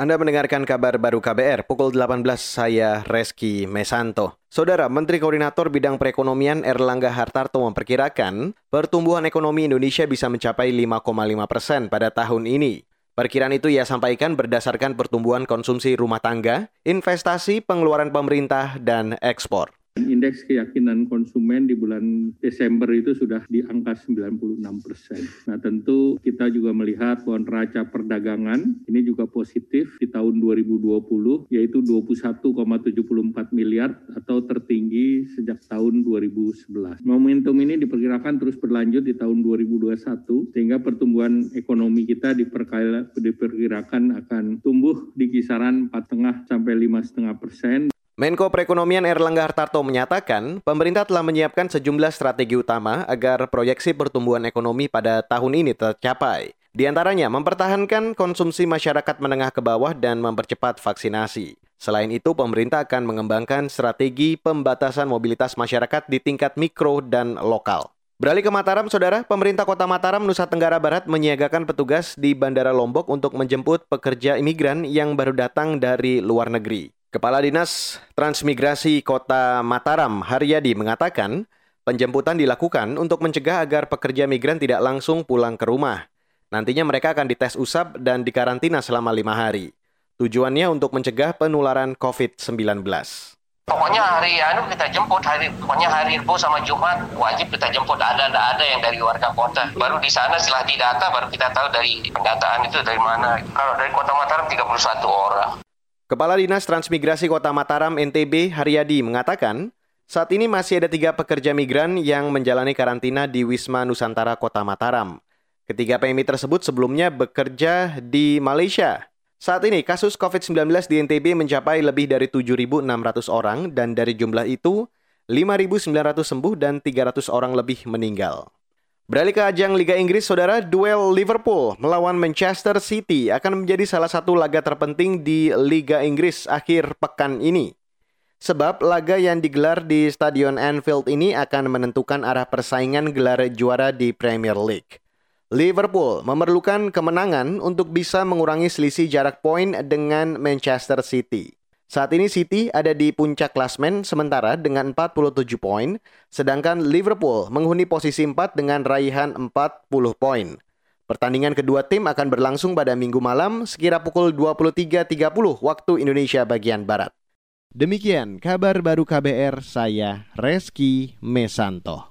Anda mendengarkan kabar baru KBR pukul 18 saya Reski Mesanto. Saudara Menteri Koordinator Bidang Perekonomian Erlangga Hartarto memperkirakan pertumbuhan ekonomi Indonesia bisa mencapai 5,5 persen pada tahun ini. Perkiraan itu ia sampaikan berdasarkan pertumbuhan konsumsi rumah tangga, investasi, pengeluaran pemerintah, dan ekspor. Indeks keyakinan konsumen di bulan Desember itu sudah di angka 96 persen. Nah tentu kita juga melihat bahwa neraca perdagangan ini juga positif di tahun 2020 yaitu 21,74 miliar atau tertinggi sejak tahun 2011. Momentum ini diperkirakan terus berlanjut di tahun 2021 sehingga pertumbuhan ekonomi kita diperkirakan akan tumbuh di kisaran 4,5 sampai 5,5 persen. Menko Perekonomian Erlangga Hartarto menyatakan, pemerintah telah menyiapkan sejumlah strategi utama agar proyeksi pertumbuhan ekonomi pada tahun ini tercapai. Di antaranya, mempertahankan konsumsi masyarakat menengah ke bawah dan mempercepat vaksinasi. Selain itu, pemerintah akan mengembangkan strategi pembatasan mobilitas masyarakat di tingkat mikro dan lokal. Beralih ke Mataram, Saudara, pemerintah kota Mataram, Nusa Tenggara Barat menyiagakan petugas di Bandara Lombok untuk menjemput pekerja imigran yang baru datang dari luar negeri. Kepala Dinas Transmigrasi Kota Mataram, Haryadi, mengatakan penjemputan dilakukan untuk mencegah agar pekerja migran tidak langsung pulang ke rumah. Nantinya mereka akan dites usap dan dikarantina selama lima hari. Tujuannya untuk mencegah penularan COVID-19. Pokoknya hari anu kita jemput hari pokoknya hari Rabu sama Jumat wajib kita jemput ada ada ada yang dari warga kota. Baru di sana setelah didata baru kita tahu dari pendataan itu dari mana. Kalau dari Kota Mataram 31 orang. Kepala Dinas Transmigrasi Kota Mataram NTB Haryadi mengatakan, saat ini masih ada tiga pekerja migran yang menjalani karantina di Wisma Nusantara Kota Mataram. Ketiga PMI tersebut sebelumnya bekerja di Malaysia. Saat ini kasus COVID-19 di NTB mencapai lebih dari 7.600 orang dan dari jumlah itu 5.900 sembuh dan 300 orang lebih meninggal. Beralih ke ajang Liga Inggris, saudara, duel Liverpool melawan Manchester City akan menjadi salah satu laga terpenting di Liga Inggris akhir pekan ini. Sebab laga yang digelar di Stadion Anfield ini akan menentukan arah persaingan gelar juara di Premier League. Liverpool memerlukan kemenangan untuk bisa mengurangi selisih jarak poin dengan Manchester City. Saat ini City ada di puncak klasmen sementara dengan 47 poin, sedangkan Liverpool menghuni posisi 4 dengan raihan 40 poin. Pertandingan kedua tim akan berlangsung pada minggu malam sekira pukul 23.30 waktu Indonesia bagian Barat. Demikian kabar baru KBR, saya Reski Mesanto.